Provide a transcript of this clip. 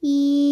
一。